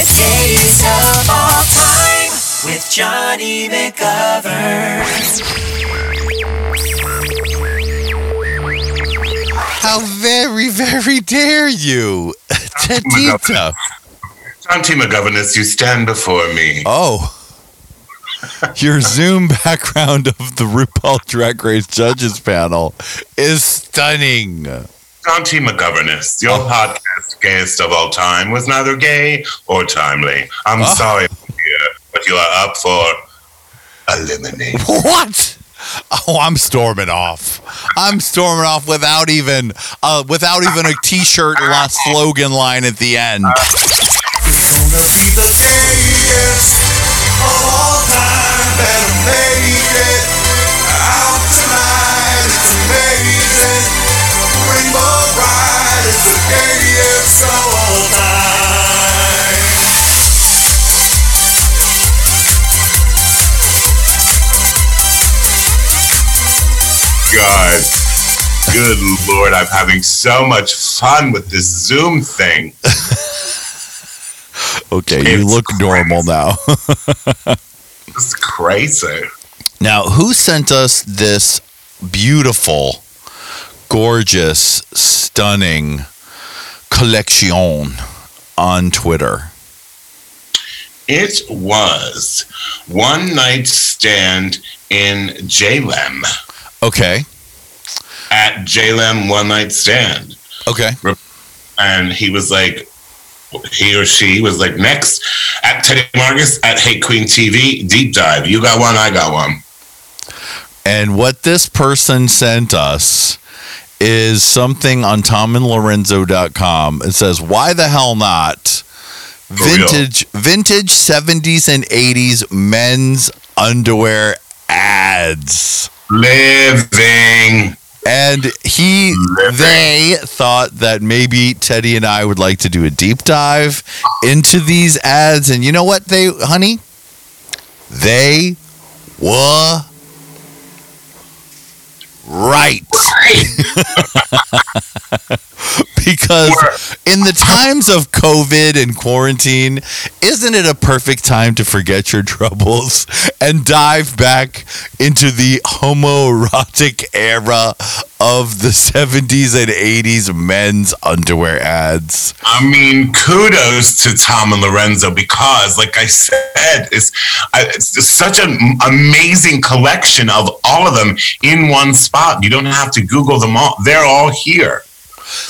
The gayest of all time with Jonny McGovern. How very, very dare you, Tedita? T. McGoverness, you stand before me. Oh, your Zoom background of the RuPaul Drag Race judges panel is stunning. T. McGoverness, your oh. podcast, gayest of all time, was neither gay or timely. I'm Oh. sorry, dear, but you are up for eliminate. What? Oh, I'm storming off. I'm storming off without even uh, without even a T-shirt la- slogan line at the end. Gonna be the gayest of all time. Better make it out tonight. It's amazing. Rainbow Ride is the gayest all time. God, good lord, I'm having so much fun with this Zoom thing. Okay, you It's look normal now. It's crazy. now, who sent us this beautiful, gorgeous, stunning collection on Twitter? It was one night stand in JLem Okay, at JLem One Night Stand. okay. And he was like, he or she was like, next at Teddy Margas at Hey Qween TV, deep dive. You got one, I got one. And what this person sent us is something on tomandlorenzo.com. It says, Why the hell not? Oh, vintage vintage 70s and 80s men's underwear ads. Living. And he Living. they thought that maybe Teddy and I would like to do a deep dive into these ads. And you know what they honey? They were right. because in the times of COVID and quarantine, isn't it a perfect time to forget your troubles and dive back into the homoerotic era of the 70s and 80s men's underwear ads? I mean, kudos to Tom and Lorenzo because, like I said, it's, it's such an amazing collection of all of them in one spot. You don't have to Google them all; they're all here.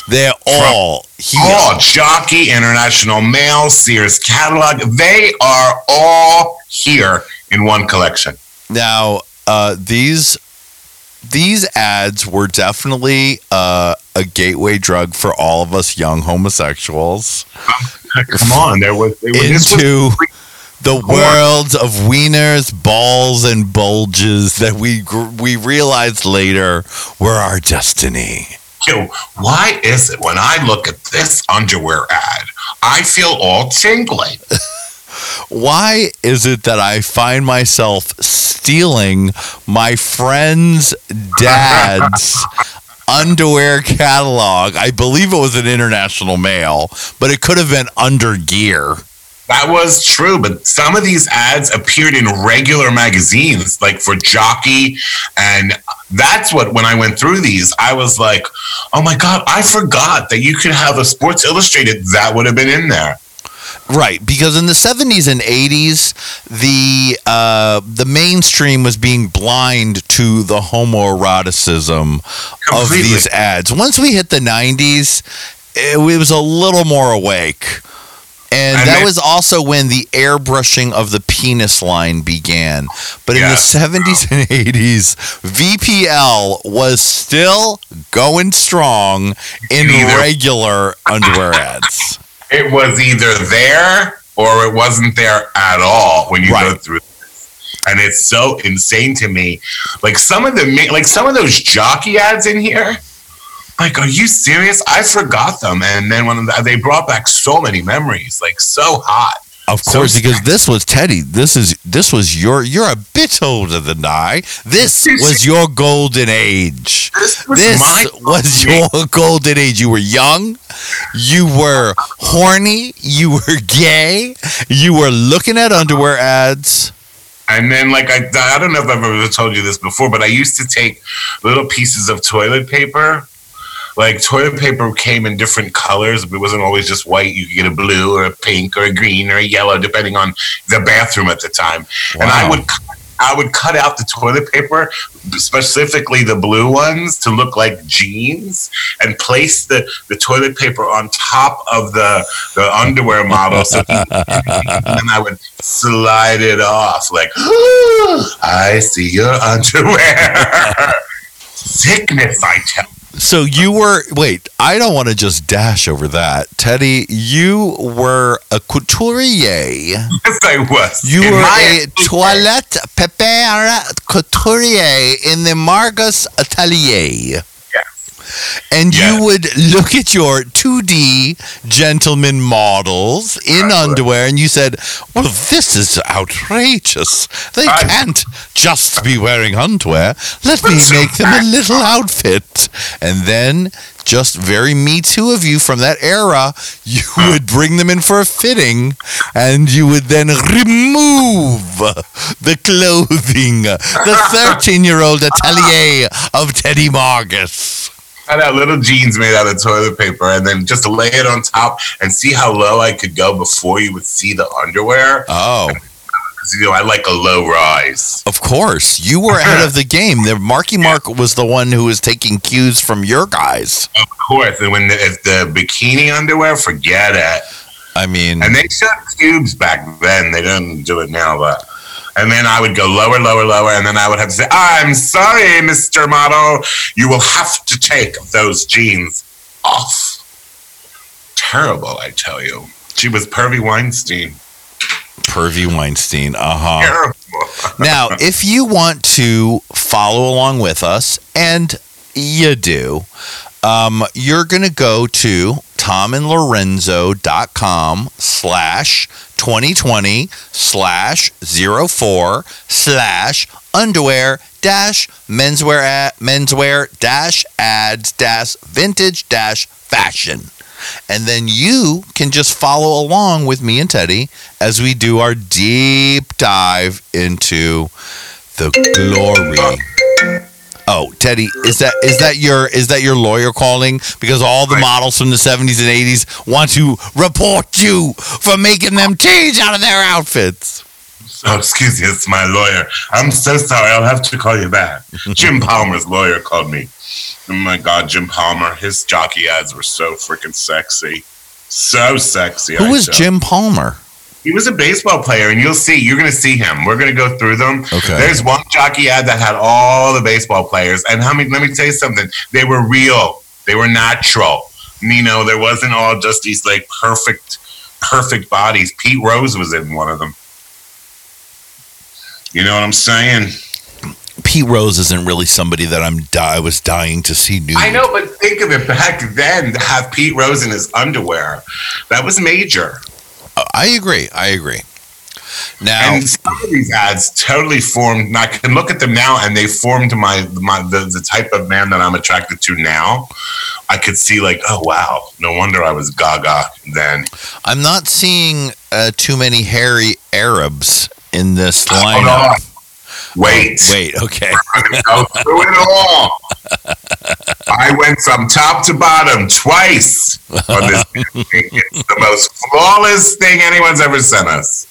They're all here. All Jockey, International Male, Sears catalog. They are all here in one collection. Now, uh, these these ads were definitely uh, a gateway drug for all of us young homosexuals Come on, there was, there was this was- into the world of wieners, balls, and bulges that we gr- we realized later were our destiny. Yo, why is it when I look at this underwear ad, I feel all tingly? Why is it that I find myself stealing my friend's dad's underwear catalog? I believe it was an international male, but it could have been Undergear. That was true, but some of these ads appeared in regular magazines, like for Jockey. And that's what, when I went through these, I was like, oh my God, I forgot that you could have a Sports Illustrated that would have been in there. Right, because in the 70s and 80s, the uh, the mainstream was being blind to the homoeroticism of these ads. Once we hit the 90s, it, it was a little more awake. And, that was also when the airbrushing of the penis line began. But in the 70s and 80s, VPL was still going strong in Neither. regular underwear ads. It was either there or it wasn't there at all when you go through this. And it's so insane to me. Like some of the like some of those jockey ads in here. Like, are you serious? I forgot them, and then when they brought back so many memories, like so hot. Of So course, because this was Teddy. This is this was your. You're a bit older than I. This was your golden age. This was This my was your golden age. You were young. You were horny. You were gay. You were looking at underwear ads. And then, like, I, I don't know if I've ever told you this before, but I used to take little pieces of toilet paper. Like, toilet paper came in different colors. It wasn't always just white. You could get a blue or a pink or a green or a yellow, depending on the bathroom at the time. And I would. I would cut out the toilet paper, specifically the blue ones, to look like jeans, and place the, the toilet paper on top of the, the underwear model. So and I would slide it off like, I see your underwear. Sickness, I tell. So you were wait. I don't want to just dash over that, Teddy. You were a couturier. Yes, I was. You In were a toilette paper couturier in the Margas Atelier. And Yes. you would look at your 2D gentleman models in underwear and you said, Well, this is outrageous. They I- can't just be wearing underwear. Let me make them a little outfit. And then, just very me too of you from that era, you hmm. would bring them in for a fitting and you would then remove the clothing. The 13 year old atelier of Teddy Margas. I had little jeans made out of toilet paper, and then just lay it on top and see how low I could go before you would see the underwear. Oh. you know, I like a low rise. of course. You were ahead of the game. The Marky Mark was the one who was taking cues from your guys. Of course, and when the, if the bikini underwear, forget it. I mean, And they showed cubes back then. They didn't do it now, but. And then I would go lower, lower, lower, and then I would have to say, "I'm sorry, Mister Model, you will have to take those jeans off." Terrible, I tell you. She was Pervy Weinstein. Pervy Weinstein. Uh huh. Terrible. now, if you want to follow along with us, and you do, um, you're going to go to tomandlorenzo.com slash 2020 slash 04 slash underwear dash menswear at menswear dash ads dash vintage dash fashion. And then you can just follow along with me and Teddy as we do our deep dive into the glory. Oh, Teddy, is that is that your is that your lawyer calling? Because all the Right. models from the seventies and eighties want to report you for making them change out of their outfits. Oh, excuse me, it's my lawyer. I'm so sorry. I'll have to call you back. Jim Palmer's lawyer called me. Oh my God, Jim Palmer. His jockey ads were so freaking sexy. So sexy. Who I was tell- Jim Palmer? He was a baseball player, and you'll see. You're going to see him. We're going to go through them. Okay. There's one jockey ad that had all the baseball players, and how many? Let me tell you something. They were real. They were natural. You know, there wasn't all just these like perfect, perfect bodies. Pete Rose was in one of them. You know what I'm saying? Pete Rose isn't really somebody that I'm di- I was dying to see nude. I know, but think of it back then to have Pete Rose in his underwear. That was major. I agree. I agree. Now, And some of these ads totally formed. and I can look at them now, and they formed my my the, the type of man that I'm attracted to now. I could see like, oh wow, no wonder I was Gaga then. I'm not seeing uh, too many hairy Arabs in this lineup. Wait, Wait, okay. I'm go through it all. I went from top to bottom twice on this. it's the most flawless thing anyone's ever sent us.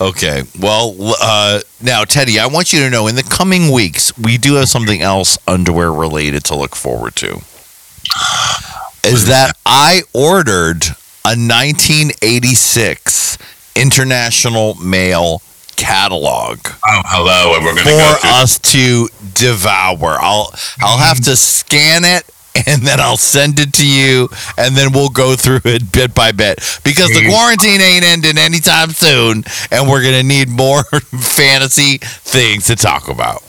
Okay. Well, uh, now, Teddy, I want you to know in the coming weeks, we do have something else underwear related to look forward to. Is that I ordered a 1986 International Male catalog Oh, hello, and we're gonna for go through. us to devour. I'll I'll have to scan it and then I'll send it to you and then we'll go through it bit by bit because the quarantine ain't ending anytime soon and we're going to need more fantasy things to talk about.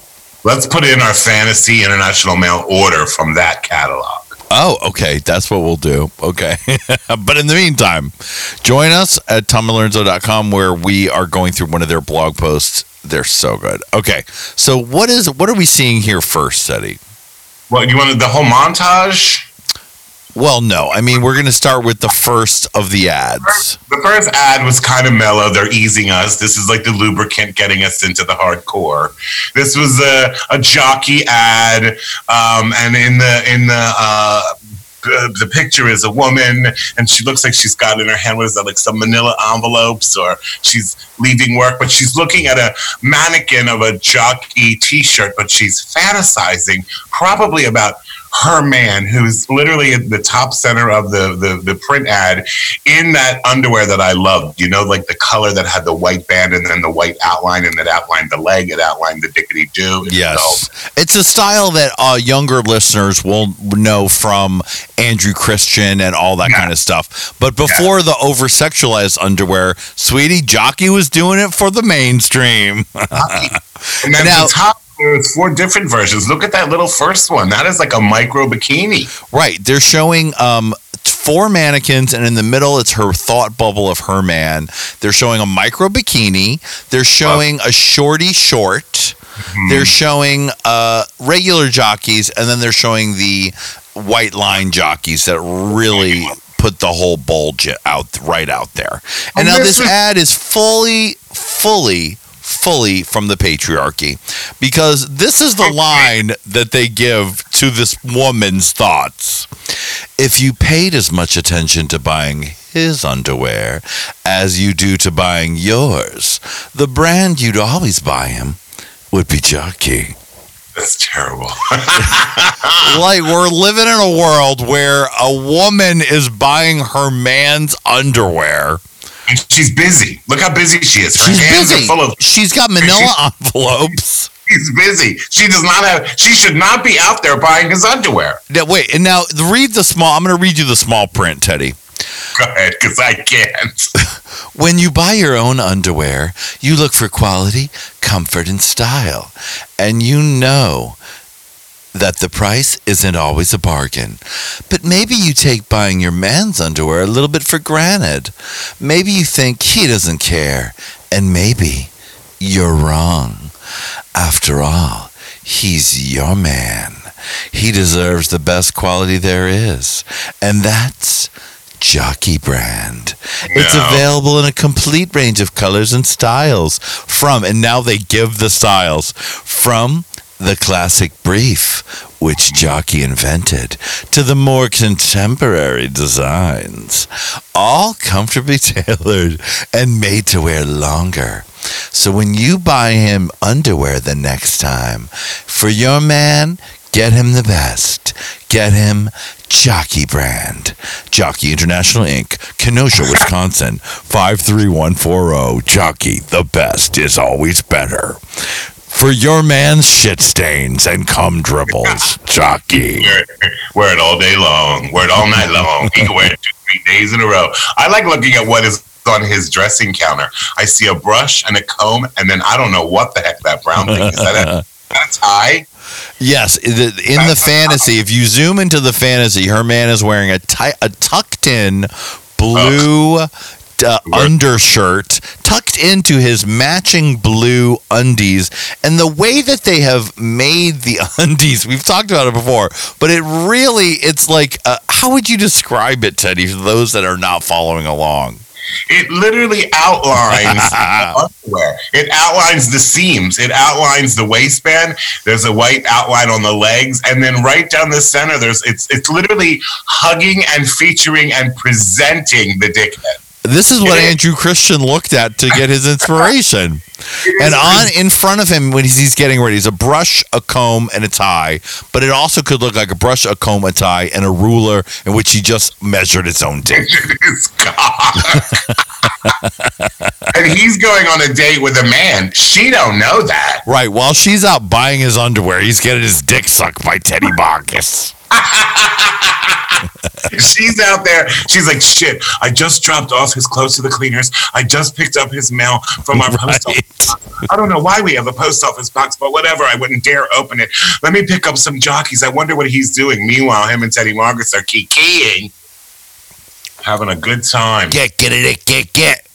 Let's put in our fantasy international mail order from that catalog. Oh, okay. That's what we'll do. Okay. but in the meantime, join us at tomandlorenzo.com where we are going through one of their blog posts. They're so good. Okay. So what is what are we seeing here first, Teddy? Well, you wanted the whole montage? Well, no. I mean, we're going to start with the first of the ads. The first ad was kind of mellow. They're easing us. This is like the lubricant getting us into the hardcore. This was a, a jockey ad, um, and in the in the uh, the picture is a woman, and she looks like she's got in her hand what is that like some Manila envelopes, or she's leaving work, but she's looking at a mannequin of a jockey T-shirt, but she's fantasizing probably about her man who's literally at the top center of the, the the print ad in that underwear that I loved. You know, like the color that had the white band and then the white outline and that outlined the leg, it outlined the dickety do. Yes. It's a style that uh, younger listeners will know from Andrew Christian and all that Yeah. kind of stuff. But before the over sexualized underwear, Sweetie Jockey was doing it for the mainstream. And then Now- the top there's four different versions. Look at that little first one. That is like a micro bikini. Right. They're showing um, four mannequins, and in the middle, it's her thought bubble of her man. They're showing a micro bikini. They're showing a shorty short. They're showing uh, regular jockeys, and then they're showing the white line jockeys that really put the whole bulge out right out there. And And now this this is- ad is fully, fully, fully from the patriarchy because this is the line that they give to this woman's thoughts. If you paid as much attention to buying his underwear as you do to buying yours, the brand you'd always buy him would be Jockey. That's terrible. like we're living in a world where a woman is buying her man's underwear. And she's busy. Look how busy she is. Her She's hands busy. are full of She's got manila envelopes. she's busy. She does not have she should not be out there buying his underwear. Now, wait, and now read the small. I'm going to read you the small print, Teddy. Go ahead, because I can't. When you buy your own underwear, you look for quality, comfort, and style. And you know that the price isn't always a bargain. But maybe you take buying your man's underwear a little bit for granted. Maybe you think he doesn't care. And maybe you're wrong. After all, he's your man. He deserves the best quality there is. And that's Jockey Brand. It's available in a complete range of colors and styles from, and now they give the styles from the classic brief, which Jockey invented, to the more contemporary designs, all comfortably tailored and made to wear longer. So when you buy him underwear the next time, for your man, get him the best. Get him Jockey brand. Jockey International Inc., Kenosha, Wisconsin, 53140. Jockey, the best is always better. For your man's shit stains and cum dribbles, Jockey. Wear it, wear it all day long. Wear it all night long. He can wear it two, three days in a row. I like looking at what is on his dressing counter. I see a brush and a comb, and then I don't know what the heck that brown thing is. That a, that a tie? Yes, in the fantasy, if you zoom into the fantasy, her man is wearing a, a tucked in oh. blue uh, undershirt tucked into his matching blue undies. And the way that they have made the undies, we've talked about it before, but it really, it's like, uh, how would you describe it, Teddy, for those that are not following along? It literally outlines the underwear. It outlines the seams. It outlines the waistband. There's a white outline on the legs, and then right down the center, there's it's it's literally hugging and featuring and presenting the dickhead. This is what Andrew Christian looked at to get his inspiration. And on in front of him when he's, getting ready is a brush, a comb, and a tie. But it also could look like a brush, a comb, a tie, and a ruler in which he just measured his own dick. his and he's going on a date with a man. She don't know that. Right. While she's out buying his underwear, he's getting his dick sucked by Teddy Bacchus. she's out there. She's like, shit, I just dropped off his clothes to the cleaners. I just picked up his mail from our right. post office. I don't know why we have a post office box, but whatever. I wouldn't dare open it. Let me pick up some jockeys. I wonder what he's doing. Meanwhile, him and Teddy Margas are kikiing, having a good time. Get, get it, get, get.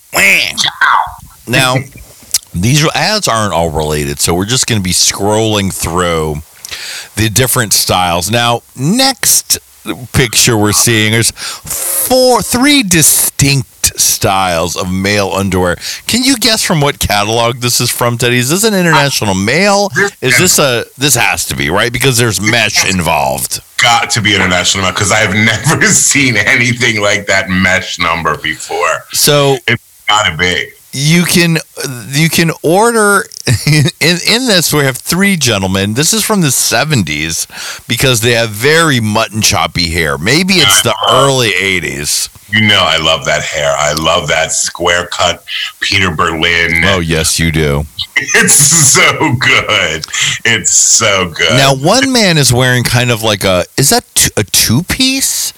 Now, these ads aren't all related, so we're just going to be scrolling through the different styles. Now, next picture we're seeing. There's four, three distinct styles of male underwear. Can you guess from what catalog this is from, Teddy? Is this an international I, male? Is this a this has to be right because there's mesh involved. Got to be international because I've never seen anything like that mesh number before. So it's gotta be you can you can order in in this we have three gentlemen. This is from the 70s because they have very mutton choppy hair. Maybe it's the early 80s. You know I love that hair. I love that square cut Peter Berlin. Oh yes, you do. It's so good. It's so good. Now one man is wearing kind of like a is that a two piece?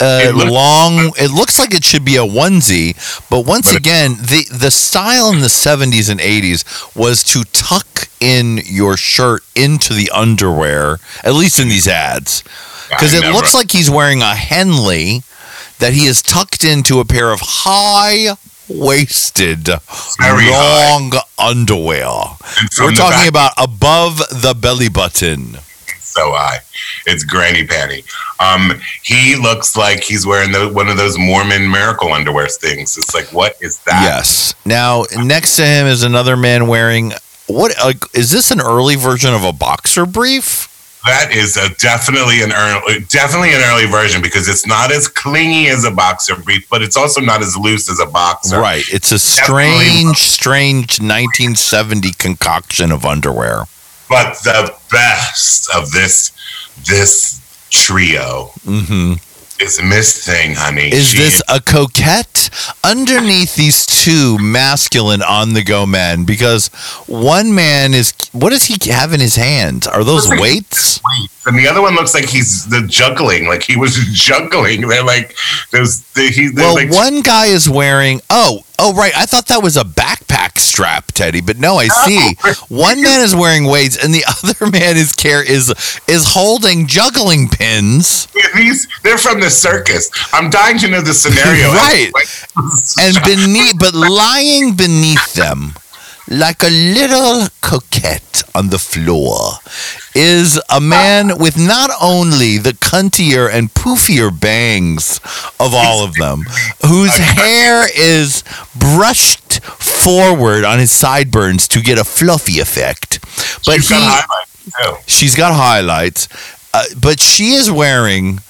a it uh, looks, long. Uh, it looks like it should be a onesie, but once but again, the the style in the '70s and '80s was to tuck in your shirt into the underwear, at least in these ads, because it never. looks like he's wearing a Henley that he is tucked into a pair of high-waisted, Very long high. underwear. We're talking back. about above the belly button so I! It's Granny Panty. Um, he looks like he's wearing the, one of those Mormon miracle underwear things. It's like, what is that? Yes. Now, next to him is another man wearing what? Is this an early version of a boxer brief? That is a definitely an early, definitely an early version because it's not as clingy as a boxer brief, but it's also not as loose as a boxer. Right. It's a strange, definitely. strange 1970 concoction of underwear but the best of this this trio mm-hmm. is Miss Thing, honey. Is she this is- a coquette underneath these two masculine on the go men? Because one man is what does he have in his hand? Are those weights? And the other one looks like he's the juggling, like he was juggling. They're like there's the, he, well, like- one guy is wearing oh Oh, right. I thought that was a backpack strap, Teddy. But no, I oh. see. One man is wearing weights, and the other man is care is is holding juggling pins. Yeah, these they're from the circus. I'm dying to know the scenario. right. And beneath, but lying beneath them like a little coquette on the floor is a man with not only the cuntier and poofier bangs of all of them, whose hair is brushed forward on his sideburns to get a fluffy effect. But she's got highlights She's got highlights, uh, but she is wearing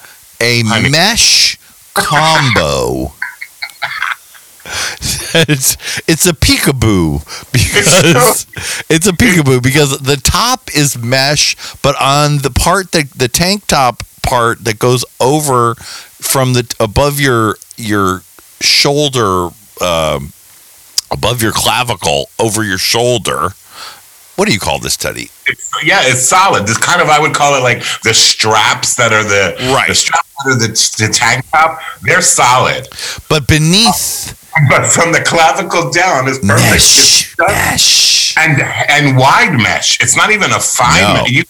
a I mean- mesh combo it's, it's a peekaboo because it's a peekaboo because the top is mesh, but on the part that the tank top part that goes over from the above your your shoulder um, above your clavicle over your shoulder. What do you call this, Teddy? It's, yeah, it's solid. It's kind of I would call it like the straps that are the right the straps that are the, the tank top. They're solid, but beneath but from the clavicle down is perfect. Mesh, mesh. and and wide mesh. It's not even a fine. No. You,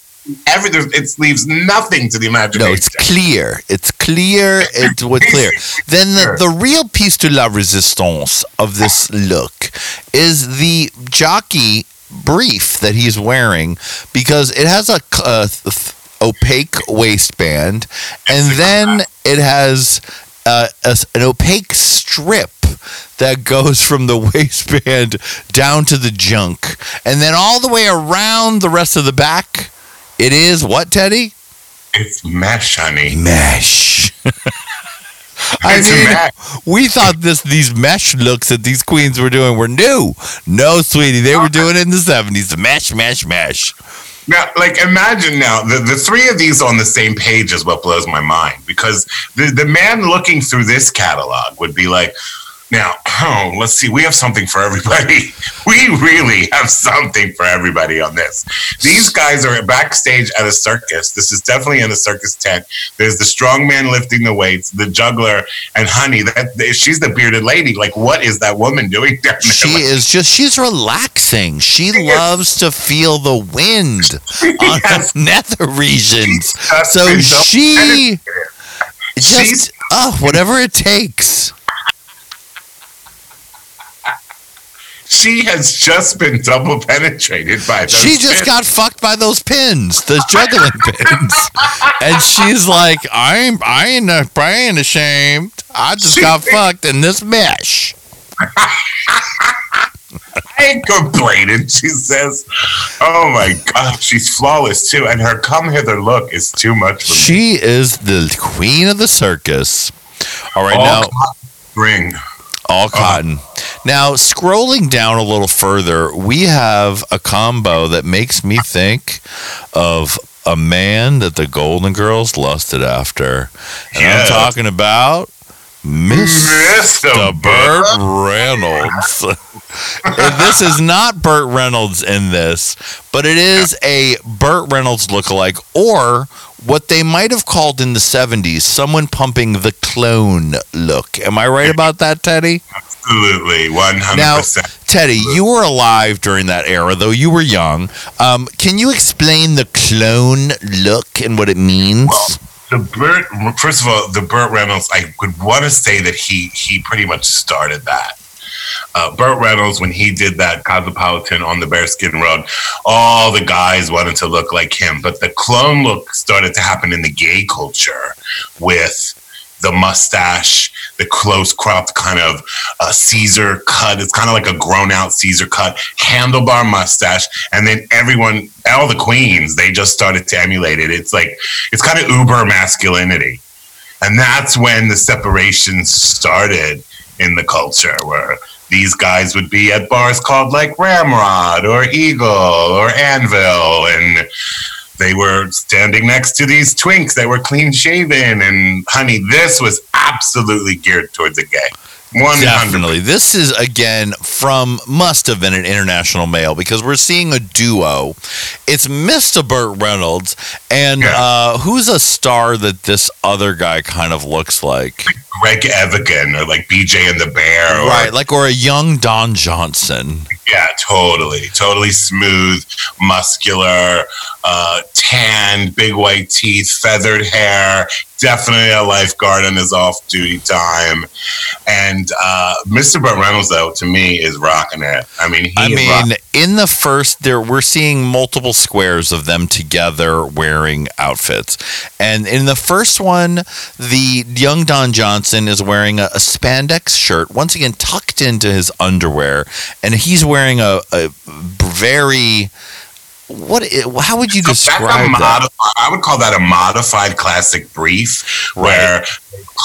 every, it leaves nothing to the imagination. No, it's clear. It's clear. It was clear. then the, the real piece de la resistance of this look is the jockey brief that he's wearing because it has a. Uh, th- opaque waistband and then it has uh, a, an opaque strip that goes from the waistband down to the junk. And then all the way around the rest of the back, it is what, Teddy? It's mesh, honey. Mesh. I mean, we thought this these mesh looks that these queens were doing were new. No, sweetie, they were doing it in the seventies. Mesh, mesh, mesh. Now, like, imagine now the, the three of these on the same page is what blows my mind because the, the man looking through this catalog would be like, now, oh, let's see. We have something for everybody. We really have something for everybody on this. These guys are backstage at a circus. This is definitely in a circus tent. There's the strong man lifting the weights, the juggler, and Honey. That she's the bearded lady. Like, what is that woman doing down there? She Like, is just, she's relaxing. She loves to feel the wind on Yes. the nether regions. So she She's- just, oh, whatever it takes. She has just been double penetrated by those. She just pins. got fucked by those pins, those juggling pins, and she's like, "I ain't, I ain't, I ain't ashamed. I just She- got fucked in this mesh." I ain't complaining, she says. Oh my god, she's flawless too, and her come hither look is too much for me. She is the queen of the circus. All right, All now Ring. All uh-huh. cotton. Now, scrolling down a little further, we have a combo that makes me think of a man that the Golden Girls lusted after, and I'm talking about Mr. Mr. Burt Reynolds. And this is not Burt Reynolds in this, but it is a Burt Reynolds lookalike, or what they might have called in the 70s someone pumping the clone look. Am I right about that, Teddy? Absolutely, one hundred Now. Teddy, you were alive during that era, though you were young. Um, can you explain the clone look and what it means? The Burt, first of all, the Burt Reynolds. I would want to say that he he pretty much started that. Uh, Burt Reynolds, when he did that Cosmopolitan on the bearskin rug, all the guys wanted to look like him. But the clone look started to happen in the gay culture with the mustache, the close cropped kind of uh, Caesar cut. It's kind of like a grown out Caesar cut, handlebar mustache. And then everyone, all the queens, they just started to emulate it. It's like, it's kind of uber masculinity. And that's when the separation started in the culture where these guys would be at bars called like Ramrod or Eagle or Anvil and they were standing next to these twinks that were clean shaven and honey this was absolutely geared towards the gay 100 Definitely. This is again from must have been an international male because we're seeing a duo. It's Mr. Burt Reynolds and Yeah. uh, who's a star that this other guy kind of looks like? greg evigan or like bj and the bear or, Right, like or a young Don Johnson. yeah totally totally smooth muscular uh tanned big white teeth feathered hair definitely a lifeguard on his off-duty time and uh mr burt reynolds though to me is rocking it. I mean he I mean, in the first there we're seeing multiple squares of them together wearing outfits. And in the first one, the young Don Johnson is wearing a, a spandex shirt, once again tucked into his underwear, and he's wearing a, a very what how would you describe that? modified, I would call that a modified classic brief, where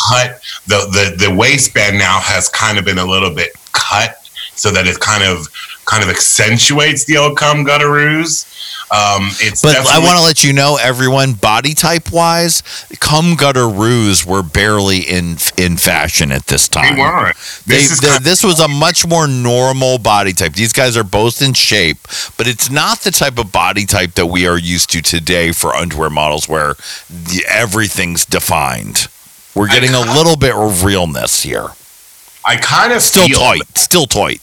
cut the, the the waistband now has kind of been a little bit cut so that it kind of kind of accentuates the old cum gutteroos. Um, it's But I want to let you know, everyone, body type wise, cum gutter roos were barely in in fashion at this time. they weren't. This is the- kind of- this was a much more normal body type. These guys are both in shape, but it's not the type of body type that we are used to today for underwear models where the, everything's defined. We're getting a little bit of realness here. I kind of Still tight, still tight.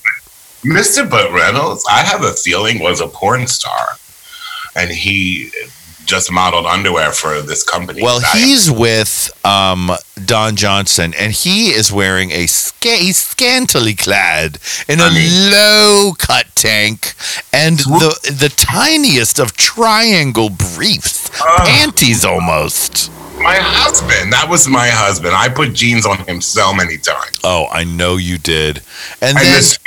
Mr. Burt Reynolds, I have a feeling was a porn star, and he just modeled underwear for this company. Well, he's with um, Don Johnson, and he is wearing a sca- he's scantily clad in a I mean- low cut tank and the the tiniest of triangle briefs, Ugh. panties almost. my husband. That was my husband. I put jeans on him so many times. Oh, I know you did. And, And then this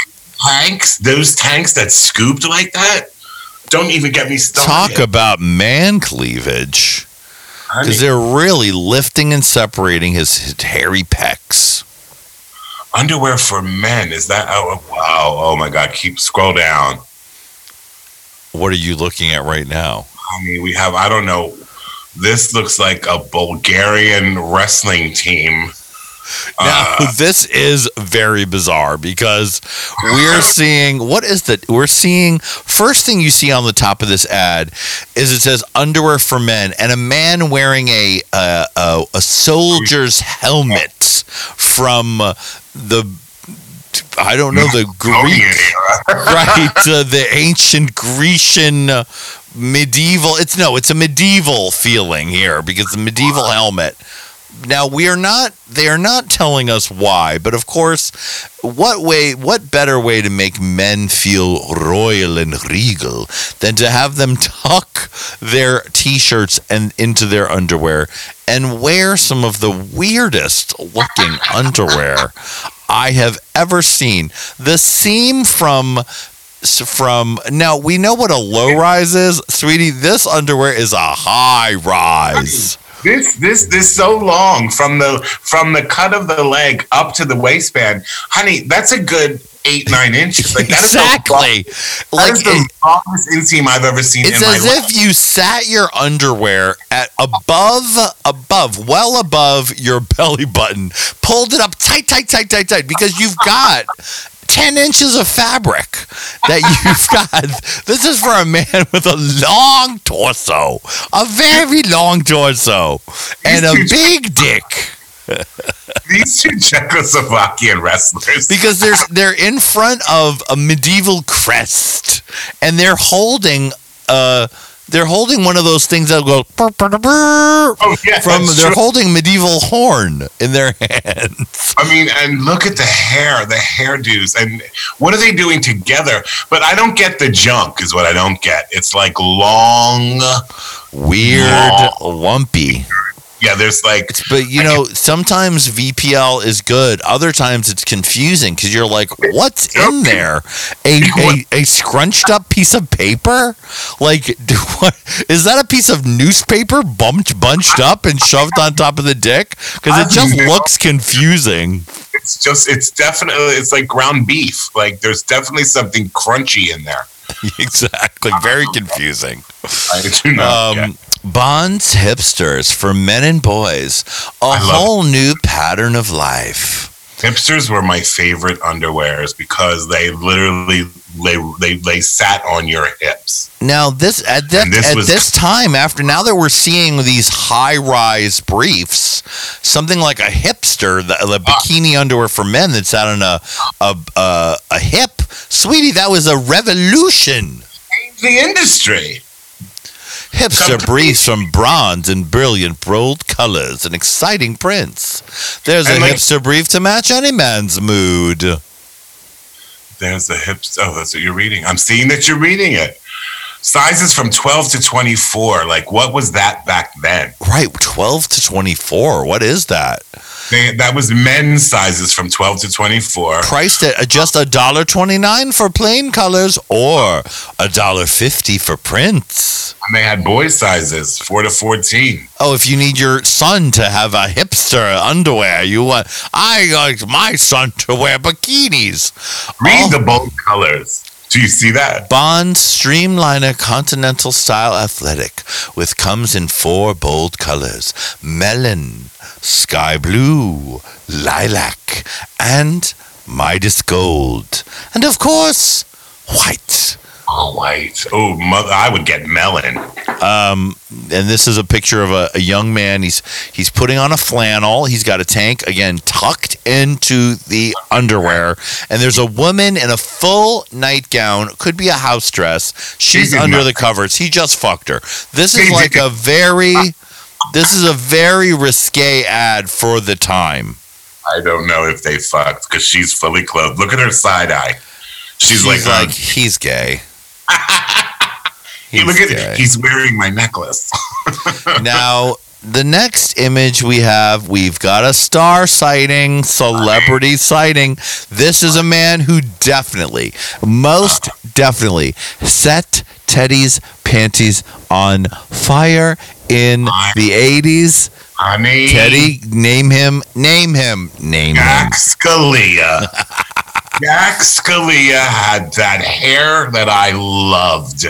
tanks, those tanks that scooped like that, don't even get me started. talk about man cleavage because they're really lifting and separating his, his hairy pecs. underwear for men. Is that? Oh wow! Oh my God! Keep scroll down. What are you looking at right now? I mean, we have. I don't know. This looks like a Bulgarian wrestling team Now, this is very bizarre because we're seeing what is that? We're seeing first thing you see on the top of this ad is it says underwear for men and a man wearing a uh, a, a soldier's helmet from the I don't know the Greek right uh, the ancient Grecian uh, medieval it's no it's a medieval feeling here because the medieval helmet now we are not they are not telling us why but of course what way what better way to make men feel royal and regal than to have them tuck their t-shirts and into their underwear and wear some of the weirdest looking underwear I have ever seen. The seam from from now we know what a low rise is, sweetie. This underwear is a high rise. This this this so long from the from the cut of the leg up to the waistband, honey. That's a good eight nine inches. Like that is the exactly. That Like is the longest inseam I've ever seen it's in my as life. if you sat your underwear at above, above, well above your belly button, pulled it up tight, tight, tight, tight, tight, because you've got 10 inches of fabric that you've got. This is for a man with a long torso, a very long torso, and a big dick. These two Czechoslovakian wrestlers. because there's they're in front of a medieval crest and they're holding uh they're holding one of those things that go brr, brr, brr, Oh, yeah, from they're true. holding medieval horn in their hands. I mean, and look at the hair, the hairdos, and what are they doing together? But I don't get the junk, is what I don't get. It's like long. Weird, Wow. lumpy. Yeah, there's like But you know, sometimes VPL is good. Other times it's confusing because you're like, "What's in there? A, a a scrunched up piece of paper? Like, do, what is that? A piece of newspaper bumped, bunched up, and shoved on top of the dick? Because it just looks confusing. it's just it's definitely it's like ground beef. Like there's definitely something crunchy in there. exactly, very confusing. I do not. Um, Bonds hipsters for men and Boys, a whole new pattern of life. Hipsters were my favorite underwears because they literally they they, they sat on your hips. Now this at that this at was- this time after now that we're seeing these high rise briefs, something like a hipster, the, the ah. bikini underwear for men that's out on a a, a a hip, sweetie, that was a revolution. The industry. Hipster briefs from Bonds in brilliant bold colors and exciting prints. There's a like- hipster brief to match any man's mood. There's the hipster. Oh, that's what you're reading. I'm seeing that you're reading it. Sizes from 12 to 24. Like, what was that back then? Right, 12 to 24. What is that? They, that was men's sizes from 12 to 24. priced at uh, just a dollar twenty nine for plain colors or a dollar fifty for prints. And they had boys sizes, 4 to 14. Oh, if you need your son to have a hipster underwear, you want I like my son to wear bikinis. Read Oh. the bold colors. Do you see that? Bond Streamliner Continental Style Athletic with comes in four bold colors: melon, sky blue, lilac, and Midas gold, and of course, white. Oh, white. Oh, mother, I would get melon. Um, and this is a picture of a, a young man. He's he's putting on a flannel. He's got a tank again tucked into the underwear, and there's a woman in a full nightgown. Could be a house dress. She's She's under the covers. He just fucked her. This is like a very. This is a very risque ad for the time. I don't know if they fucked because she's fully clothed. Look at her side eye. She's, like, like uh, he's gay. Hey, look at it. He's wearing my necklace. now the next image we have we've got a star sighting celebrity sighting this is a man who definitely most definitely set teddy's panties on fire in the 80s Honey. teddy name him name him name him Jack Scalia. Jack Scalia had that hair that I loved.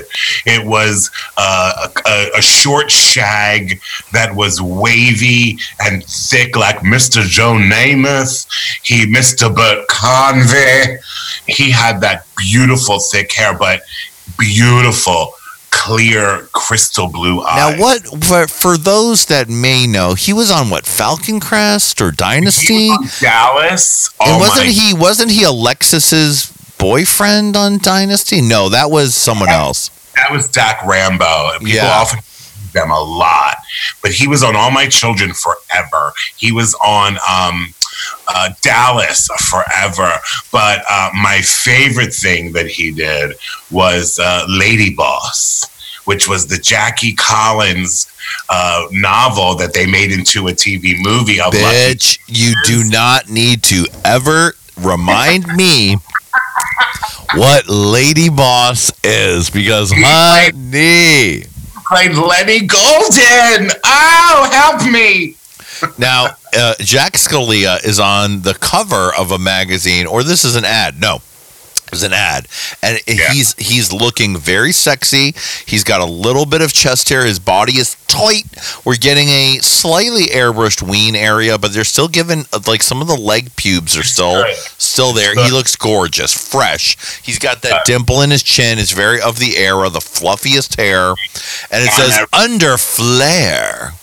It was uh, a, a short shag that was wavy and thick, like Mr. Joe Namath. He, Mr. Bert Convy. He had that beautiful thick hair, but beautiful clear crystal blue eyes. Now, what for, for those that may know, he was on what Falcon Crest or Dynasty, He was on Dallas. and Oh wasn't my he wasn't he Alexis's boyfriend on Dynasty? No, that was someone else. That was Dack Rambo. And people Yeah. often them a lot. But he was on All My Children forever. He was on um, uh, Dallas forever. But uh, my favorite thing that he did was uh, Lady Boss, which was the Jackie Collins uh, novel that they made into a TV movie of Bitch, you do not need to ever remind me what Lady Boss is because honey. played Lennie Golden. Oh, help me. Now, uh, Jack Scalia is on the cover of a magazine, or this is an ad. No, it's an ad, and Yeah. he's he's looking very sexy. He's got a little bit of chest hair. His body is tight. We're getting a slightly airbrushed ween area, but they're still giving uh, like some of the leg pubes are still still there. He looks gorgeous, fresh. He's got that dimple in his chin. It's very of the era, the fluffiest hair, and it says under flare.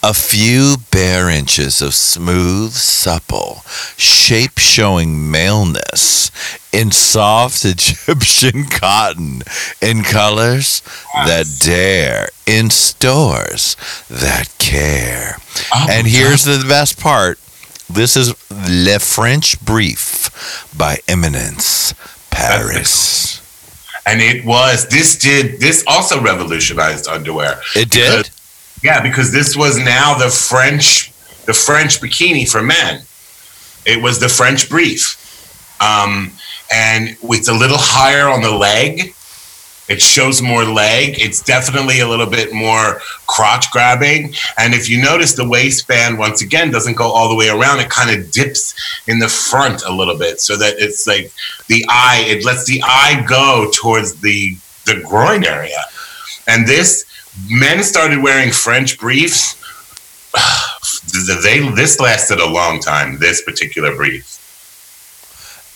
A few bare inches of smooth, supple, shape showing maleness in soft Egyptian cotton, in colors that dare, in stores that care. Oh, and here's the best part this is Le French Brief by Eminence Paris. and it was this did this also revolutionized underwear. It did? Yeah, because this was now the French the French bikini for men. It was the French brief. Um, and it's a little higher on the leg. It shows more leg. It's definitely a little bit more crotch grabbing. And if you notice, the waistband, once again, doesn't go all the way around. It kind of dips in the front a little bit so that it's like the eye, it lets the eye go towards the, the groin area. And this, men started wearing French briefs. They, this lasted a long time, this particular brief.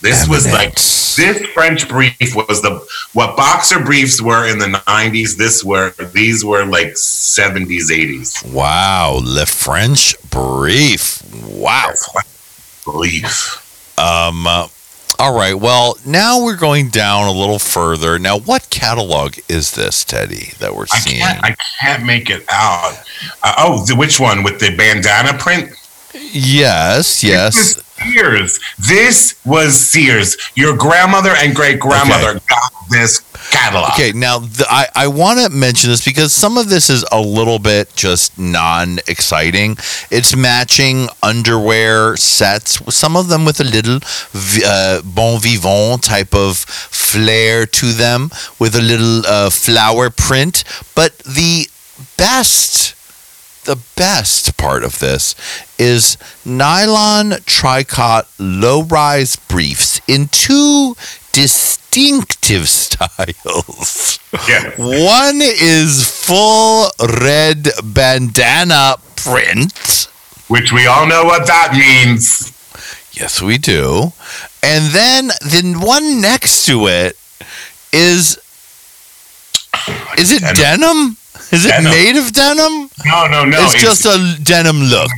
This was like this French brief was the what boxer briefs were in the 90s. This were these were like 70s, 80s. Wow, the French Brief. Wow. Brief. Um, uh, all right. Well, now we're going down a little further. Now, what catalog is this, Teddy, that we're I seeing? can't I can't make it out. Uh, oh, the, which one with the bandana print? yes, yes. Sears. This was Sears. Your grandmother and great grandmother got this catalog. Okay, now the, I, I want to mention this because some of this is a little bit just non exciting. It's matching underwear sets, some of them with a little uh, bon vivant type of flair to them, with a little uh, flower print. But the best, the best part of this is nylon tricot low rise briefs in two distinctive styles. Yes. One is full red bandana print. Which we all know what that means. Yes, we do. And then the one next to it is is it Denim. denim? Is it Denim. made of denim? No, no, no. it's, just a denim look.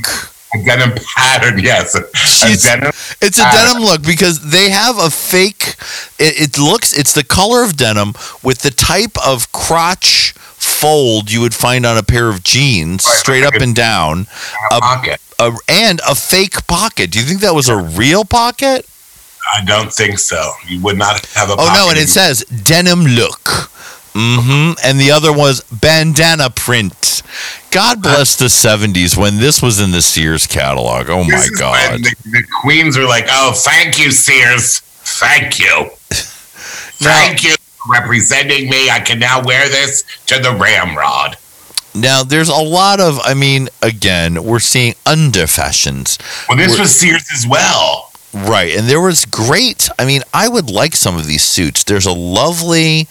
a denim pattern. Yes, a She's- denim. It's a denim look because they have a fake. It, it looks. It's the color of denim with the type of crotch fold you would find on a pair of jeans, Right, straight like up a- and down, a, pocket. a, and a fake pocket. Do you think that was a real pocket? I don't think so. You would not have a. Oh no, and it says denim look. Hmm And the other was bandana print. God bless the '70s when this was in the Sears catalog. Oh my God! The, the queens are like, "Oh, thank you, Sears. Thank you, thank you for representing me. I can now wear this to the ramrod." Now there's a lot of. I mean, again, we're seeing under fashions. Well, this We're- was Sears as well. Right. And there was great, I mean, I would like some of these suits. There's a lovely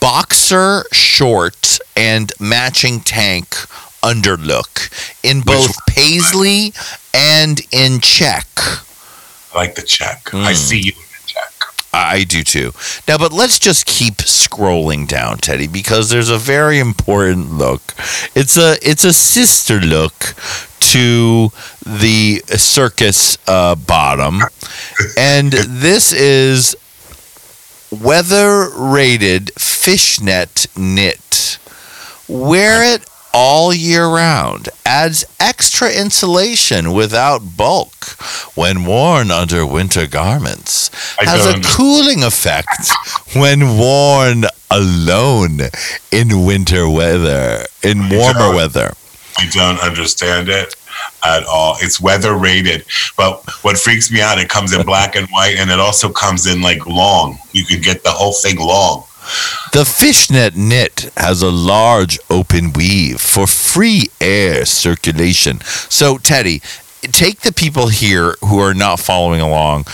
boxer short and matching tank underlook in both paisley and in check. I like the check. I Mm. see you in the check. I do too. Now, but let's just keep scrolling down, Teddy, because there's a very important look. It's a it's a sister look to the circus uh, bottom, and this is weather rated fishnet knit. Wear it all year round. Adds extra insulation without bulk when worn under winter garments. I Has a don't- cooling effect when worn alone in winter weather, in warmer weather. I don't understand it at all. It's weather rated, but what freaks me out, it comes in black and white, and it also comes in like long. You can get the whole thing long. The fishnet knit has a large open weave for free air circulation. So, Teddy, take the people here who are not following along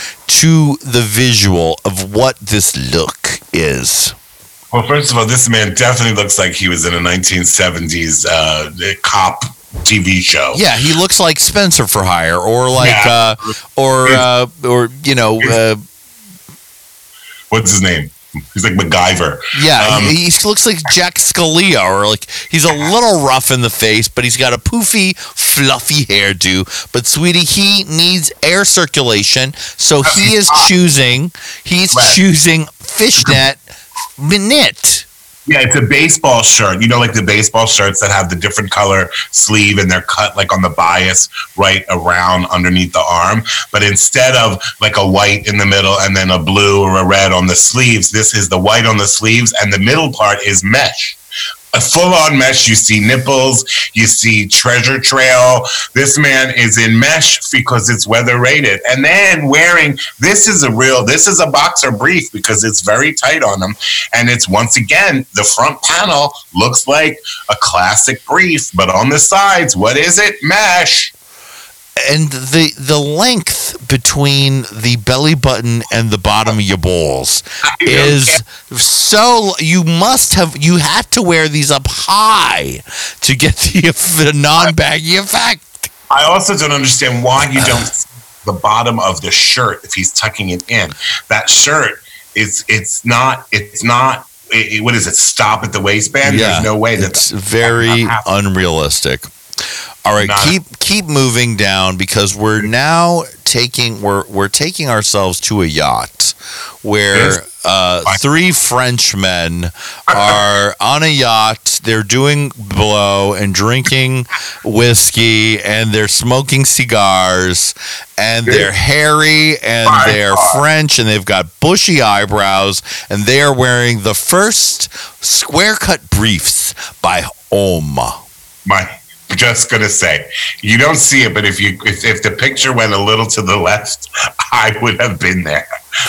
to the visual of what this look is. Well, first of all, this man definitely looks like he was in a 1970s uh, cop TV show. Yeah, he looks like Spenser for hire, or like, Yeah. uh, or, uh, or you know, uh, What's his name? He's like MacGyver. yeah, Um, he, he looks like Jack Scalia, or like he's a little rough in the face, but he's got a poofy, fluffy hairdo. But sweetie, he needs air circulation, so he is choosing. He's choosing fishnet knit. Yeah, it's a baseball shirt. You know, like the baseball shirts that have the different color sleeve and they're cut like on the bias right around underneath the arm. But instead of like a white in the middle and then a blue or a red on the sleeves, this is the white on the sleeves and the middle part is mesh. A full on mesh. You see nipples, you see treasure trail. This man is in mesh because it's weather rated. And then wearing this is a real, this is a boxer brief because it's very tight on him. And it's once again, the front panel looks like a classic brief, but on the sides, what is it? Mesh. And the the length between the belly button and the bottom of your balls is so you must have you had to wear these up high to get the, the non-baggy effect I also don't understand why you don't see the bottom of the shirt if he's tucking it in. That shirt is it's not it's not it, what is it? Stop at the waistband. There's no way that it's very not happening. unrealistic all right Not- keep keep moving down because we're now taking we're we're taking ourselves to a yacht where uh, three Frenchmen are on a yacht. They're doing blow and drinking whiskey, and they're smoking cigars, and they're hairy and they're French, and they've got bushy eyebrows, and they are wearing the first square cut briefs by Homme. my just gonna say. You don't see it but if you if, if the picture went a little to the left i would have been there.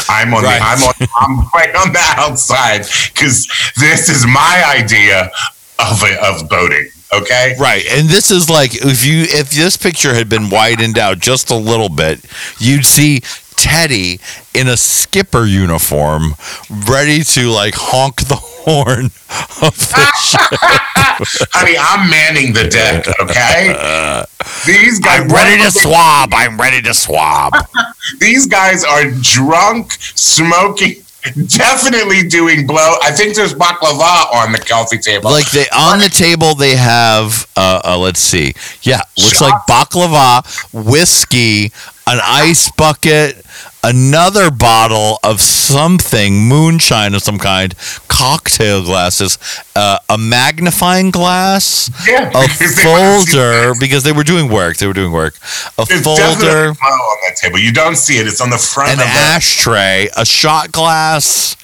I'm on Right. the i'm on i'm right on the outside because this is my idea of a, of boating okay? Right, and this is like if you if this picture had been widened out just a little bit, you'd see Teddy in a skipper uniform, ready to like honk the horn of the ship. honey i'm manning the deck okay these guys I'm ready to swab. I'm ready to swab. these guys are drunk smoking definitely doing blow i think there's baklava on the coffee table Like they on the table, they have uh, uh let's see, yeah, looks like baklava, whiskey, an ice bucket, another bottle of something, moonshine of some kind, cocktail glasses, uh, a magnifying glass, Yeah, a because they wanna see folder because they were doing work. They were doing work. A There's folder, definitely on that table. You don't see it. It's on the front an of the. ashtray, a shot glass,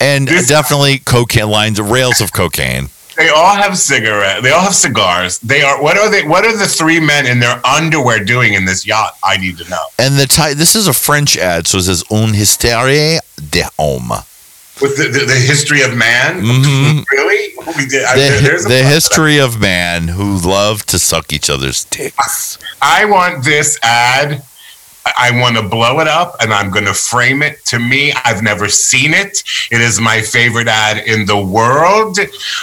and This- definitely cocaine lines, rails of cocaine. They all have cigarettes. They all have cigars. They are. What are they? What are the three men in their underwear doing in this yacht? I need to know. And the ti- this is a French ad, so it says "Un histoire de homme." With the, the, the history of man. Mhm. Really? Did, I, The, there's a the history of man who love to suck each other's dicks. I want this ad I want to blow it up and I'm going to frame it. To me, I've never seen it. It is my favorite ad in the world.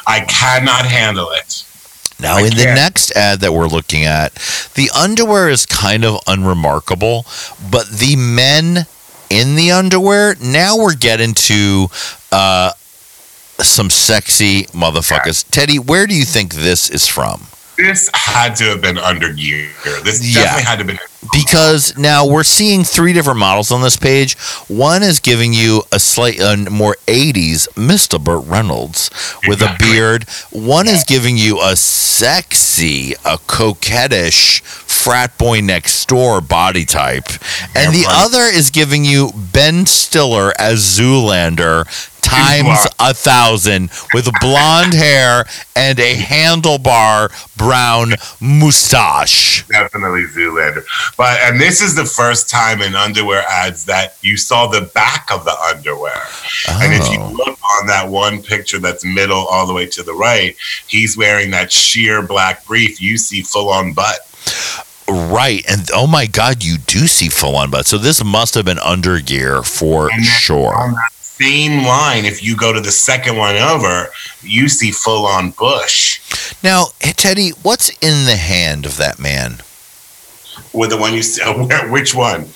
I cannot handle it. Now, I in the can't. next ad that we're looking at, the underwear is kind of unremarkable, but the men in the underwear, now we're getting to uh, some sexy motherfuckers. Teddy, where do you think this is from? This had to have been Undergear. This Yeah. definitely had to have been. Because now we're seeing three different models on this page. One is giving you a slight uh, more 80s Mr. Burt Reynolds with a beard. One is giving you a sexy, a coquettish frat boy next door body type. And the right. other is giving you Ben Stiller as Zoolander times a thousand with blonde hair and a handlebar brown mustache. Definitely Zoolander. But and this is the first time in underwear ads that you saw the back of the underwear. And if you Oh. look on that one picture that's middle all the way to the right, he's wearing that sheer black brief. You see full on butt. Right. And oh my God, you do see full on butt. So this must have been Undergear for sure. Same line, if you go to the second one over, you see full on bush. Now, Teddy, what's in the hand of that man? With the one you see, which one?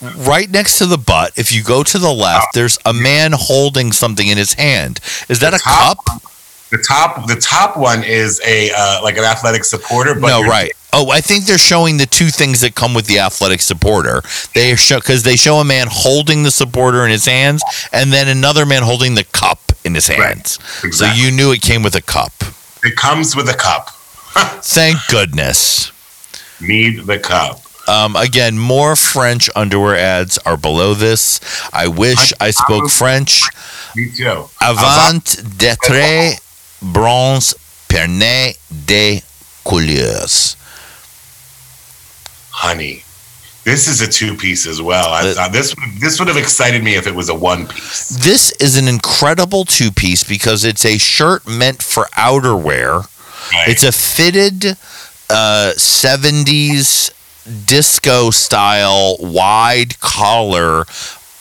Right next to the butt, if you go to the left, there's a man holding something in his hand. Is that a top cup? The top, the top one is a uh, like an athletic supporter. But No, right. Oh, I think they're showing the two things that come with the athletic supporter. They show because they show a man holding the supporter in his hands, and then another man holding the cup in his Right. hands. So you knew it came with a cup. It comes with a cup. Thank goodness. Need the cup. Um, again, more French underwear ads are below this. I wish I spoke French. Me too. Avant d'être bronze pernet de couleurs. Honey. This is a two piece as well. I thought this this would have excited me if it was a one piece. This is an incredible two piece because it's a shirt meant for outerwear. Right? It's a fitted uh, 70s disco style wide collar,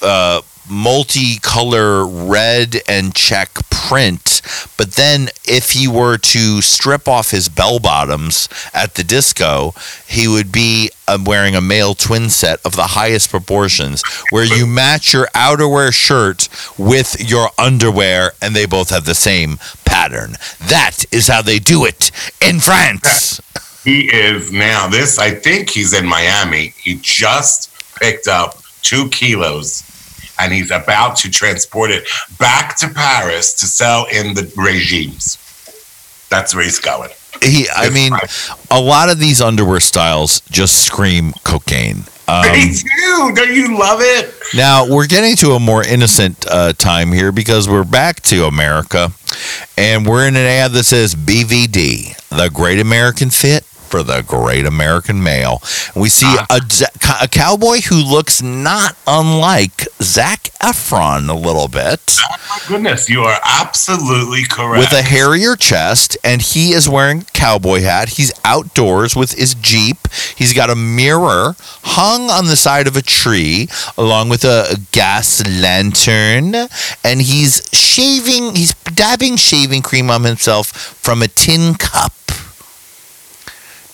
uh, multicolor red and check print. But then, if he were to strip off his bell bottoms at the disco, he would be uh, wearing a male twin set of the highest proportions, where you match your outerwear shirt with your underwear, and they both have the same pattern. That is how they do it in France. he is now. This I think he's in Miami. He just picked up two kilos, and he's about to transport it back to Paris to sell in the regimes. That's where he's going. He, I It's mean, fine. a lot of these underwear styles just scream cocaine. Um, Me too. Don't you love it? Now we're getting to a more innocent uh, time here because we're back to America, and we're in an ad that says BVD, the Great American Fit for the Great American Male. And we see ah. a a cowboy who looks not unlike Zac Efron a little bit. Oh My goodness, you are absolutely correct. with a hairier chest, and he is wearing a cowboy hat. He's outdoors with his Jeep. He's got a mirror hung on the side of a tree, along with a gas lantern, and he's shaving. He's dabbing shaving cream on himself from a tin cup.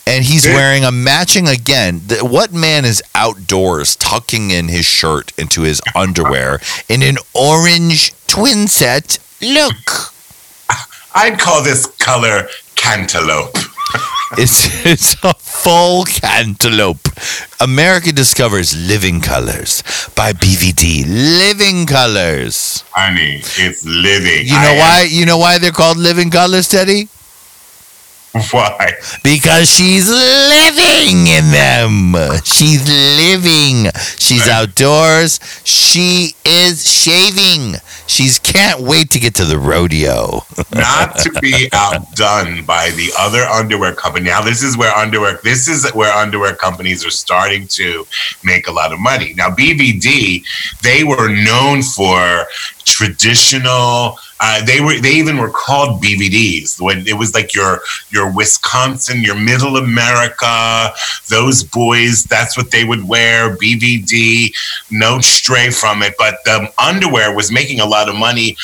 And he's wearing a matching again. th- What man is outdoors tucking in his shirt into his underwear in an orange twin set? Look. I'd call this color cantaloupe. It's it's a full cantaloupe. America discovers living colors by BVD. Living colors. Honey, it's living. You know why? You know why they're called living colors, Teddy? Why? Because she's living in them. She's living. She's outdoors. She is shaving. She's can't wait to get to the rodeo. Not to be outdone by the other underwear company. Now, this is where underwear. This is where underwear companies are starting to make a lot of money. Now, BVD, they were known for traditional Uh, they were they even were called BVDs when it was like your your Wisconsin, your Middle America, those boys. That's what they would wear. BVD, no stray from it. But the underwear was making a lot of money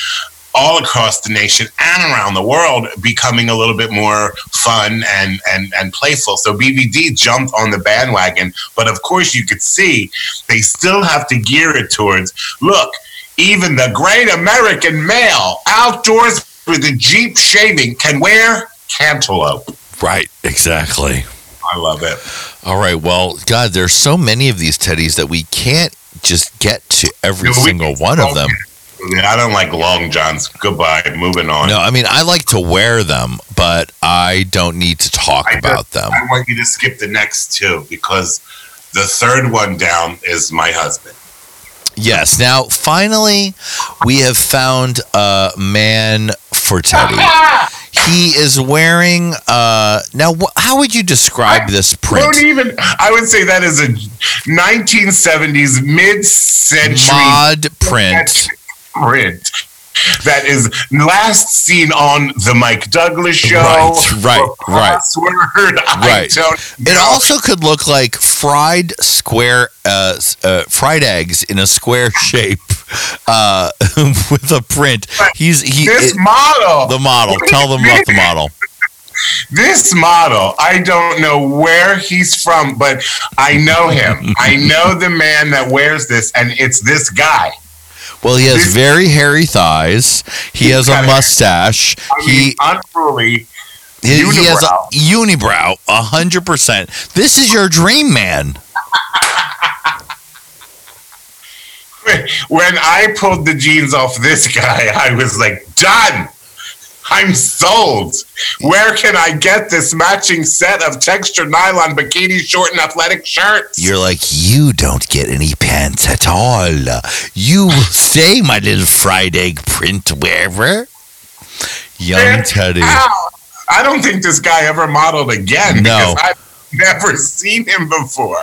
all across the nation and around the world becoming a little bit more fun and and and playful. So BVD jumped on the bandwagon, but of course you could see they still have to gear it towards look, even the great American male outdoors with a Jeep shaving can wear cantaloupe. Right, exactly. I love it. All right. Well, God, there's so many of these teddies that we can't just get to every No, single one of them. Yeah, I don't like long johns. Goodbye. Moving on. No, I mean I like to wear them, but I don't need to talk I about them. I want you to skip the next two because the third one down is my husband. Yes. Now, finally, we have found a man for Teddy. He is wearing. Uh, now, wh- how would you describe this print? Don't even. I would say that is a 1970s mid-century Mod print. print that is last seen on the Mike Douglas show. Right, right, right. Crossword. I Right. don't It also could look like fried square, uh, uh, fried eggs in a square shape, uh, with a print. He's he. this it- model. the model. Tell them about the model. This model, I don't know where he's from, but I know him. I know the man that wears this, and it's this guy. Well, he has very hairy thighs. He has a mustache. I mean, He unruly. he, he has a unibrow, a hundred percent. This is your dream man. When I pulled the jeans off this guy, I was like, done. I'm sold. Where can I get this matching set of textured nylon bikini short and athletic shirts? You're like, you don't get any pants at all. You stay, my little fried egg print wearer. Young eh, Teddy. how? I don't think this guy ever modeled again No. because I've never seen him before.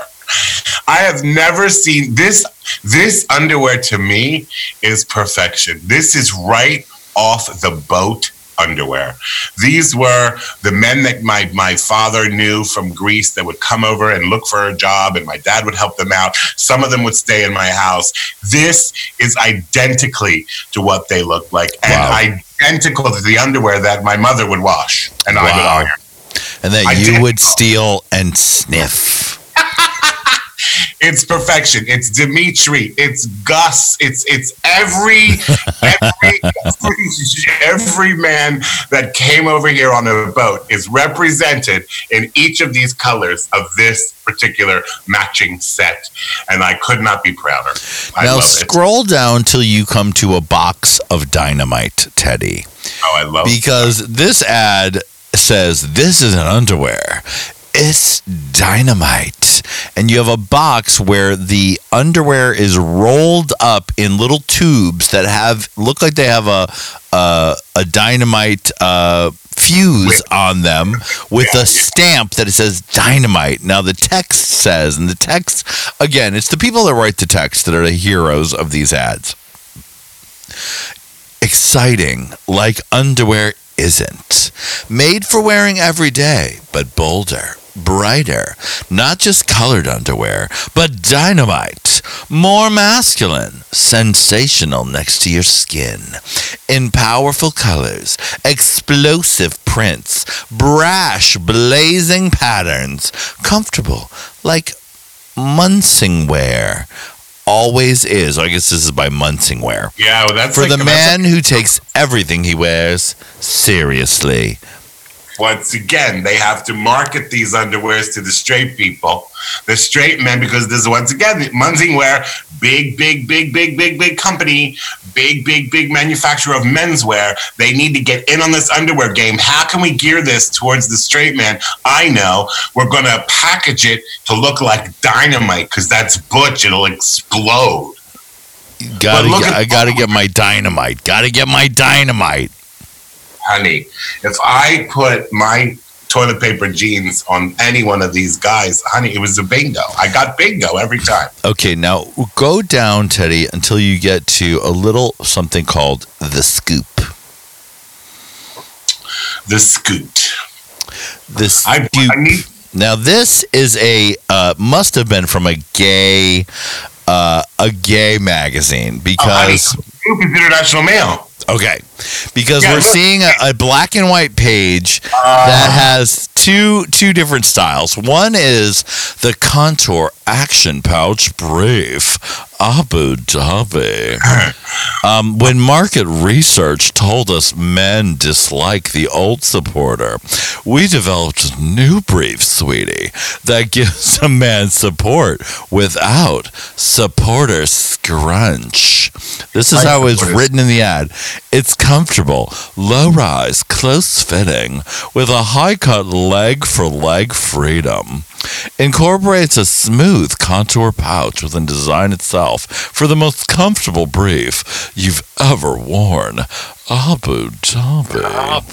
I have never seen this. This underwear to me is perfection. This is right off the boat underwear. These were the men that my my father knew from Greece that would come over and look for a job, and my dad would help them out. Some of them would stay in my house. This is identically to what they looked like, and identical to the underwear that my mother would wash and I would iron. And that I you did- would steal and sniff. It's perfection. It's Dimitri. It's Gus. It's it's every every every, every man that came over here on a boat is represented in each of these colors of this particular matching set, and I could not be prouder. I now love it. scroll down till you come to a box of dynamite, Teddy. Oh, I love it. Because this ad says this is an underwear. It's dynamite. And you have a box where the underwear is rolled up in little tubes that have look like they have a a, a dynamite uh, fuse on them with a stamp that it says dynamite. Now the text says, and the text again, it's the people that write the text that are the heroes of these ads exciting like underwear isn't. Made for wearing every day, but bolder, brighter. Not just colored underwear, but dynamite. More masculine, sensational next to your skin. In powerful colors, explosive prints, brash, blazing patterns. Comfortable, like Munsingwear. Always is. Oh, I guess this is by Munsingwear Yeah, well, that's for like- the man who takes everything he wears seriously. Once again, they have to market these underwears to the straight people, the straight men, because this is once again Munsingwear, big, big, big, big, big, big company, big, big, big manufacturer of menswear. They need to get in on this underwear game. How can we gear this towards the straight man? I know we're going to package it to look like dynamite because that's butch. It'll explode. Gotta, I gotta get my dynamite. Gotta get my dynamite. Honey, if I put my toilet paper jeans on any one of these guys, honey, it was a bingo. I got bingo every time. Okay, now go down, Teddy, until you get to a little something called the scoop. the Scoot. This I, you- I need now this is a uh, must have been from a gay uh, a gay magazine oh, Scoop is International Male. okay because Yeah, we're look. seeing a, a black and white page that has two two different styles. One is the contour action pouch brief Abu Dhabi. Um, when market research told us men dislike the old supporter, we developed new brief, sweetie, that gives a man support without supporter scrunch. This is how it's written in the ad. It's comfortable, low rise, close fitting, with a high cut leg for leg freedom. Incorporates a smooth contour pouch within design itself for the most comfortable brief you've ever worn. Abu Dhabi.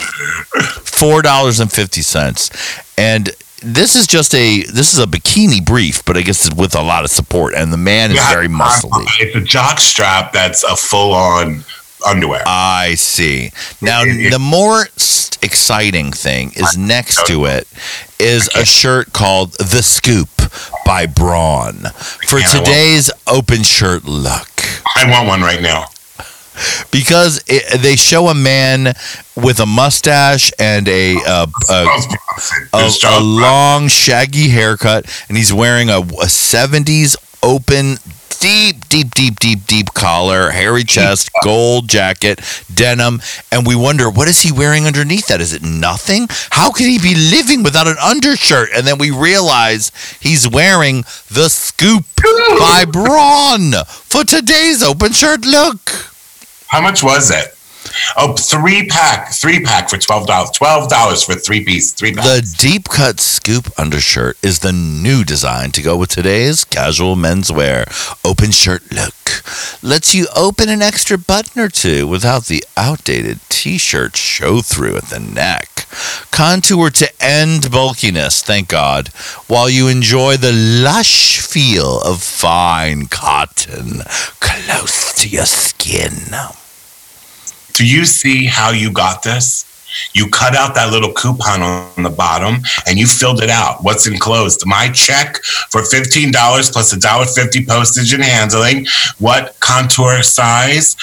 Four dollars and fifty cents. And this is just a this is a bikini brief, but I guess it's with a lot of support, and the man is Yeah, very muscly. It's a jock strap that's a full on underwear. I see. Now, It- it- the more exciting thing is next to it is a shirt called The Scoop by Braun for Yeah, I want- today's open shirt look. I want one right now. Because it, they show a man with a mustache and a, uh, a, Charles a, a long, shaggy haircut, and he's wearing a, a 70s open, deep, deep, deep, deep, deep collar, hairy chest, gold jacket, denim, and we wonder what is he wearing underneath that? Is it nothing? How could he be living without an undershirt? And then we realize he's wearing the Scoop by Braun for today's open shirt look. How much was it? Oh, three pack, three pack for twelve dollars. Twelve dollars for three piece, three pack. The deep cut scoop undershirt is the new design to go with today's casual menswear open shirt look. Lets you open an extra button or two without the outdated t shirt show through at the neck. Contour to end bulkiness, thank God, while you enjoy the lush feel of fine cotton close to your skin. Do you see how you got this? You cut out that little coupon on the bottom and you filled it out. What's enclosed? My check for $15 plus $1.50 postage and handling. What contour size,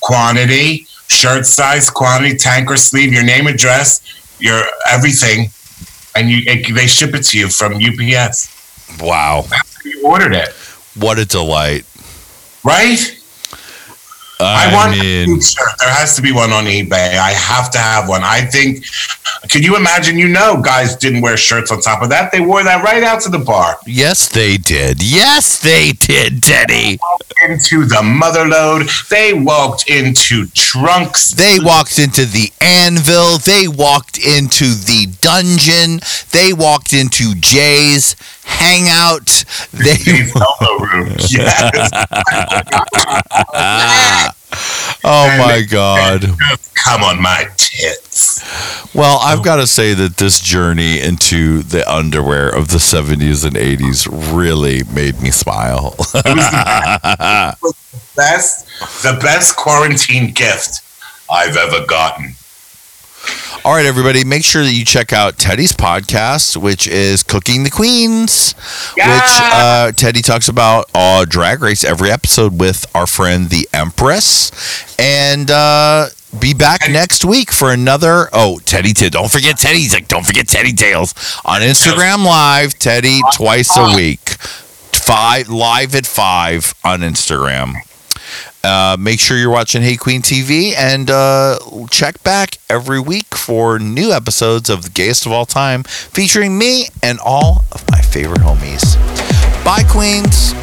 quantity, shirt size, quantity, tank or sleeve, your name, address, your everything. And you it, they ship it to you from UPS. Wow, You ordered it, what a delight. right? I, I, want mean, a shirt. There has to be one on eBay. I have to have one. I think. Can you imagine? You know, guys didn't wear shirts on top of that. They wore that right out to the bar. Yes, they did. Yes, they did, Teddy. Into the motherlode. They walked into trunks. They walked into the anvil. They walked into the dungeon. They walked into Jay's hangout. They. Elbow room. Yes. Oh my God. Come on, my tits. Well, I've got to say that this journey into the underwear of the 70s and 80s really made me smile. Best, the best quarantine gift I've ever gotten. All right, everybody, make sure that you check out Teddy's podcast, which is Cooking the Queens, which uh, Teddy talks about uh, Drag Race every episode with our friend the Empress. And uh, be back next week for another. Oh, Teddy, T- don't forget Teddy's like, don't forget Teddy Tales on Instagram Live. Teddy twice a week, five live at five on Instagram. Uh, make sure you're watching Hey Qween TV and uh, check back every week for new episodes of The Gayest of All Time featuring me and all of my favorite homies. Bye, Queens.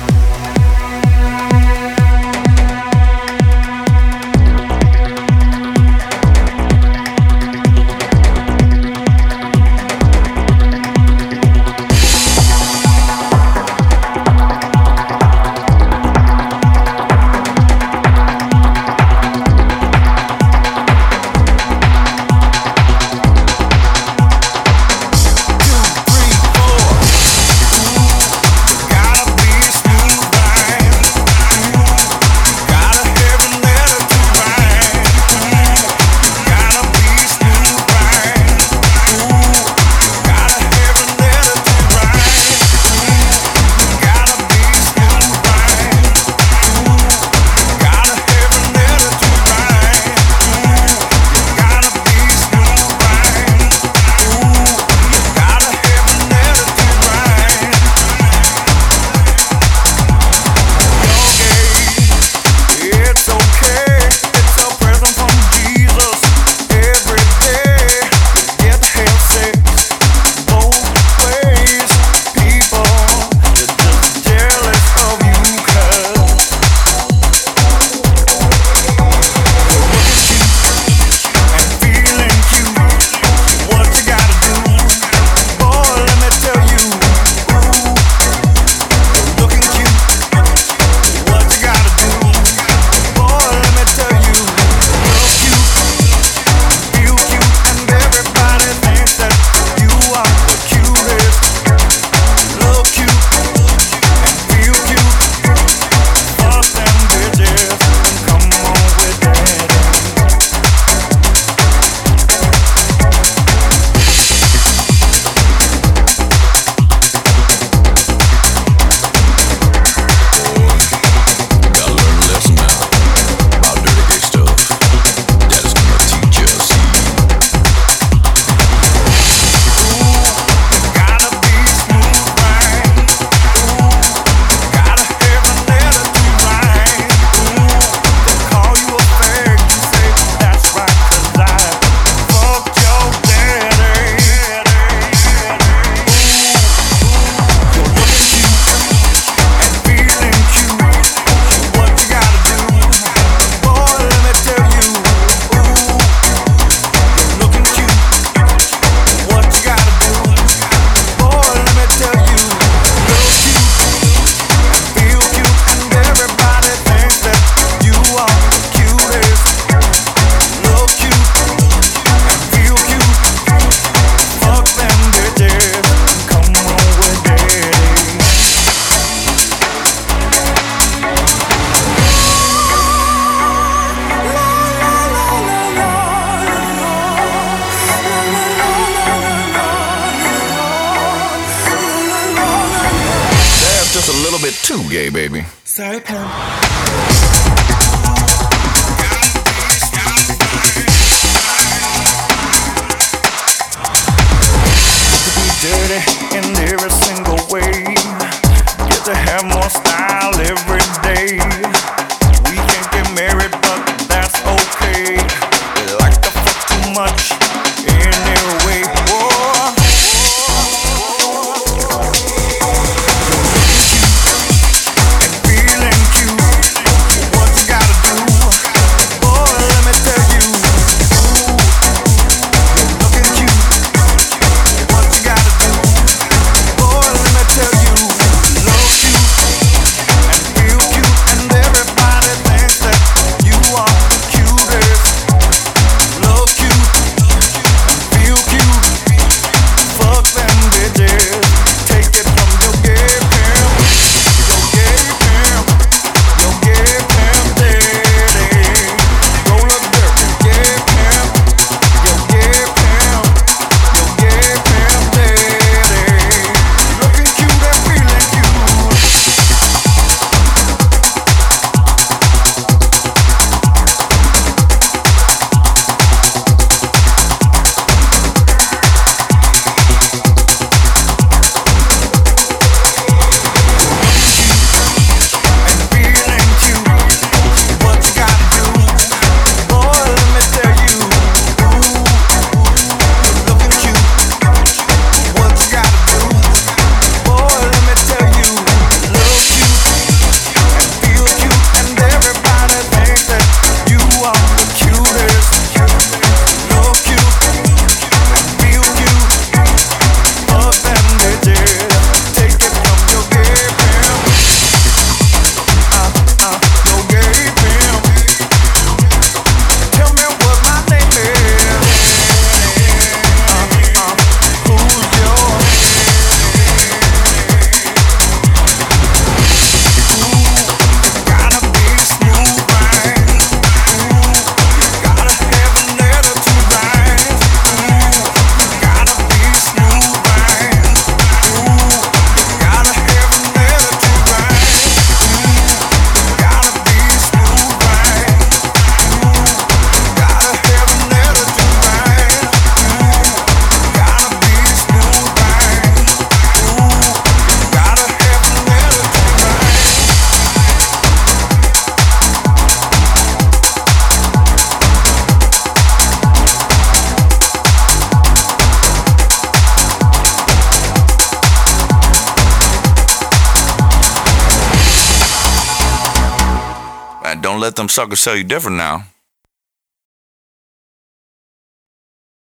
Suckers tell you different now.